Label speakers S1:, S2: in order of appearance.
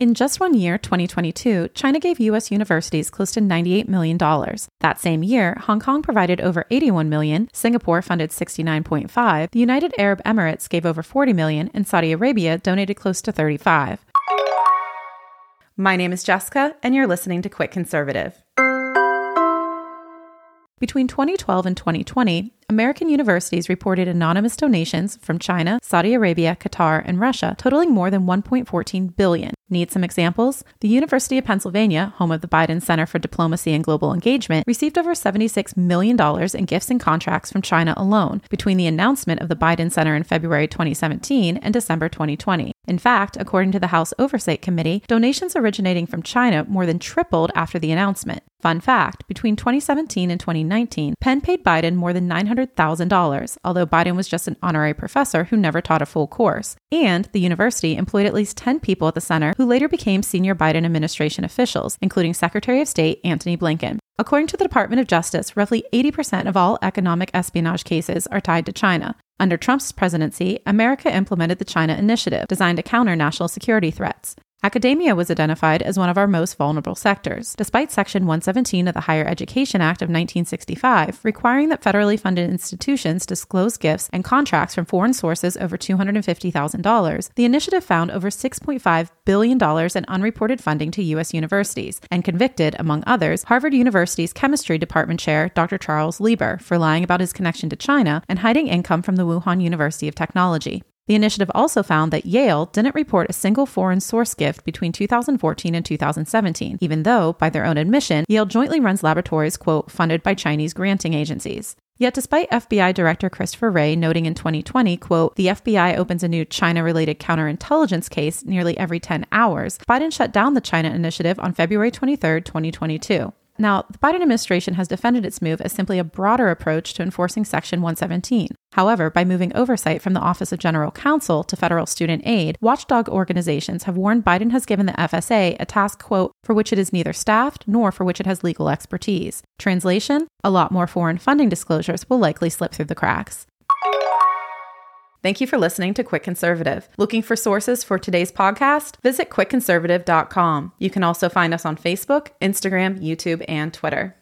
S1: In just one year, 2022, China gave U.S. universities close to $98 million. That same year, Hong Kong provided over 81 million, Singapore funded $69.5, the United Arab Emirates gave over 40 million, and Saudi Arabia donated close to 35. My name is Jessica, and you're listening to Quick Conservative. Between 2012 and 2020, American universities reported anonymous donations from China, Saudi Arabia, Qatar, and Russia totaling more than 1.14 billion. Need some examples? The University of Pennsylvania, home of the Biden Center for Diplomacy and Global Engagement, received over $76 million in gifts and contracts from China alone between the announcement of the Biden Center in February 2017 and December 2020. In fact, according to the House Oversight Committee, donations originating from China more than tripled after the announcement. Fun fact between 2017 and 2019, Penn paid Biden more than $900,000, although Biden was just an honorary professor who never taught a full course. And the university employed at least 10 people at the center who later became senior Biden administration officials, including Secretary of State Antony Blinken. According to the Department of Justice, roughly 80% of all economic espionage cases are tied to China. Under Trump's presidency, America implemented the China Initiative, designed to counter national security threats. Academia was identified as one of our most vulnerable sectors, despite Section 117 of the Higher Education Act of 1965 requiring that federally funded institutions disclose gifts and contracts from foreign sources over $250,000. The initiative found over $6.5 billion in unreported funding to U.S. universities and convicted, among others, Harvard University's chemistry department chair, Dr. Charles Lieber, for lying about his connection to China and hiding income from the Wuhan University of Technology. The initiative also found that Yale didn't report a single foreign source gift between 2014 and 2017, even though, by their own admission, Yale jointly runs laboratories, quote, funded by Chinese granting agencies. Yet despite FBI Director Christopher Wray noting in 2020, quote, the FBI opens a new China-related counterintelligence case nearly every 10 hours, Biden shut down the China initiative on February 23, 2022. Now, the Biden administration has defended its move as simply a broader approach to enforcing Section 117. However, by moving oversight from the Office of General Counsel to federal student aid, watchdog organizations have warned Biden has given the FSA a task, quote, for which it is neither staffed nor for which it has legal expertise. Translation A lot more foreign funding disclosures will likely slip through the cracks. Thank you for listening to Quick Conservative. Looking for sources for today's podcast? Visit quickconservative.com. You can also find us on Facebook, Instagram, YouTube, and Twitter.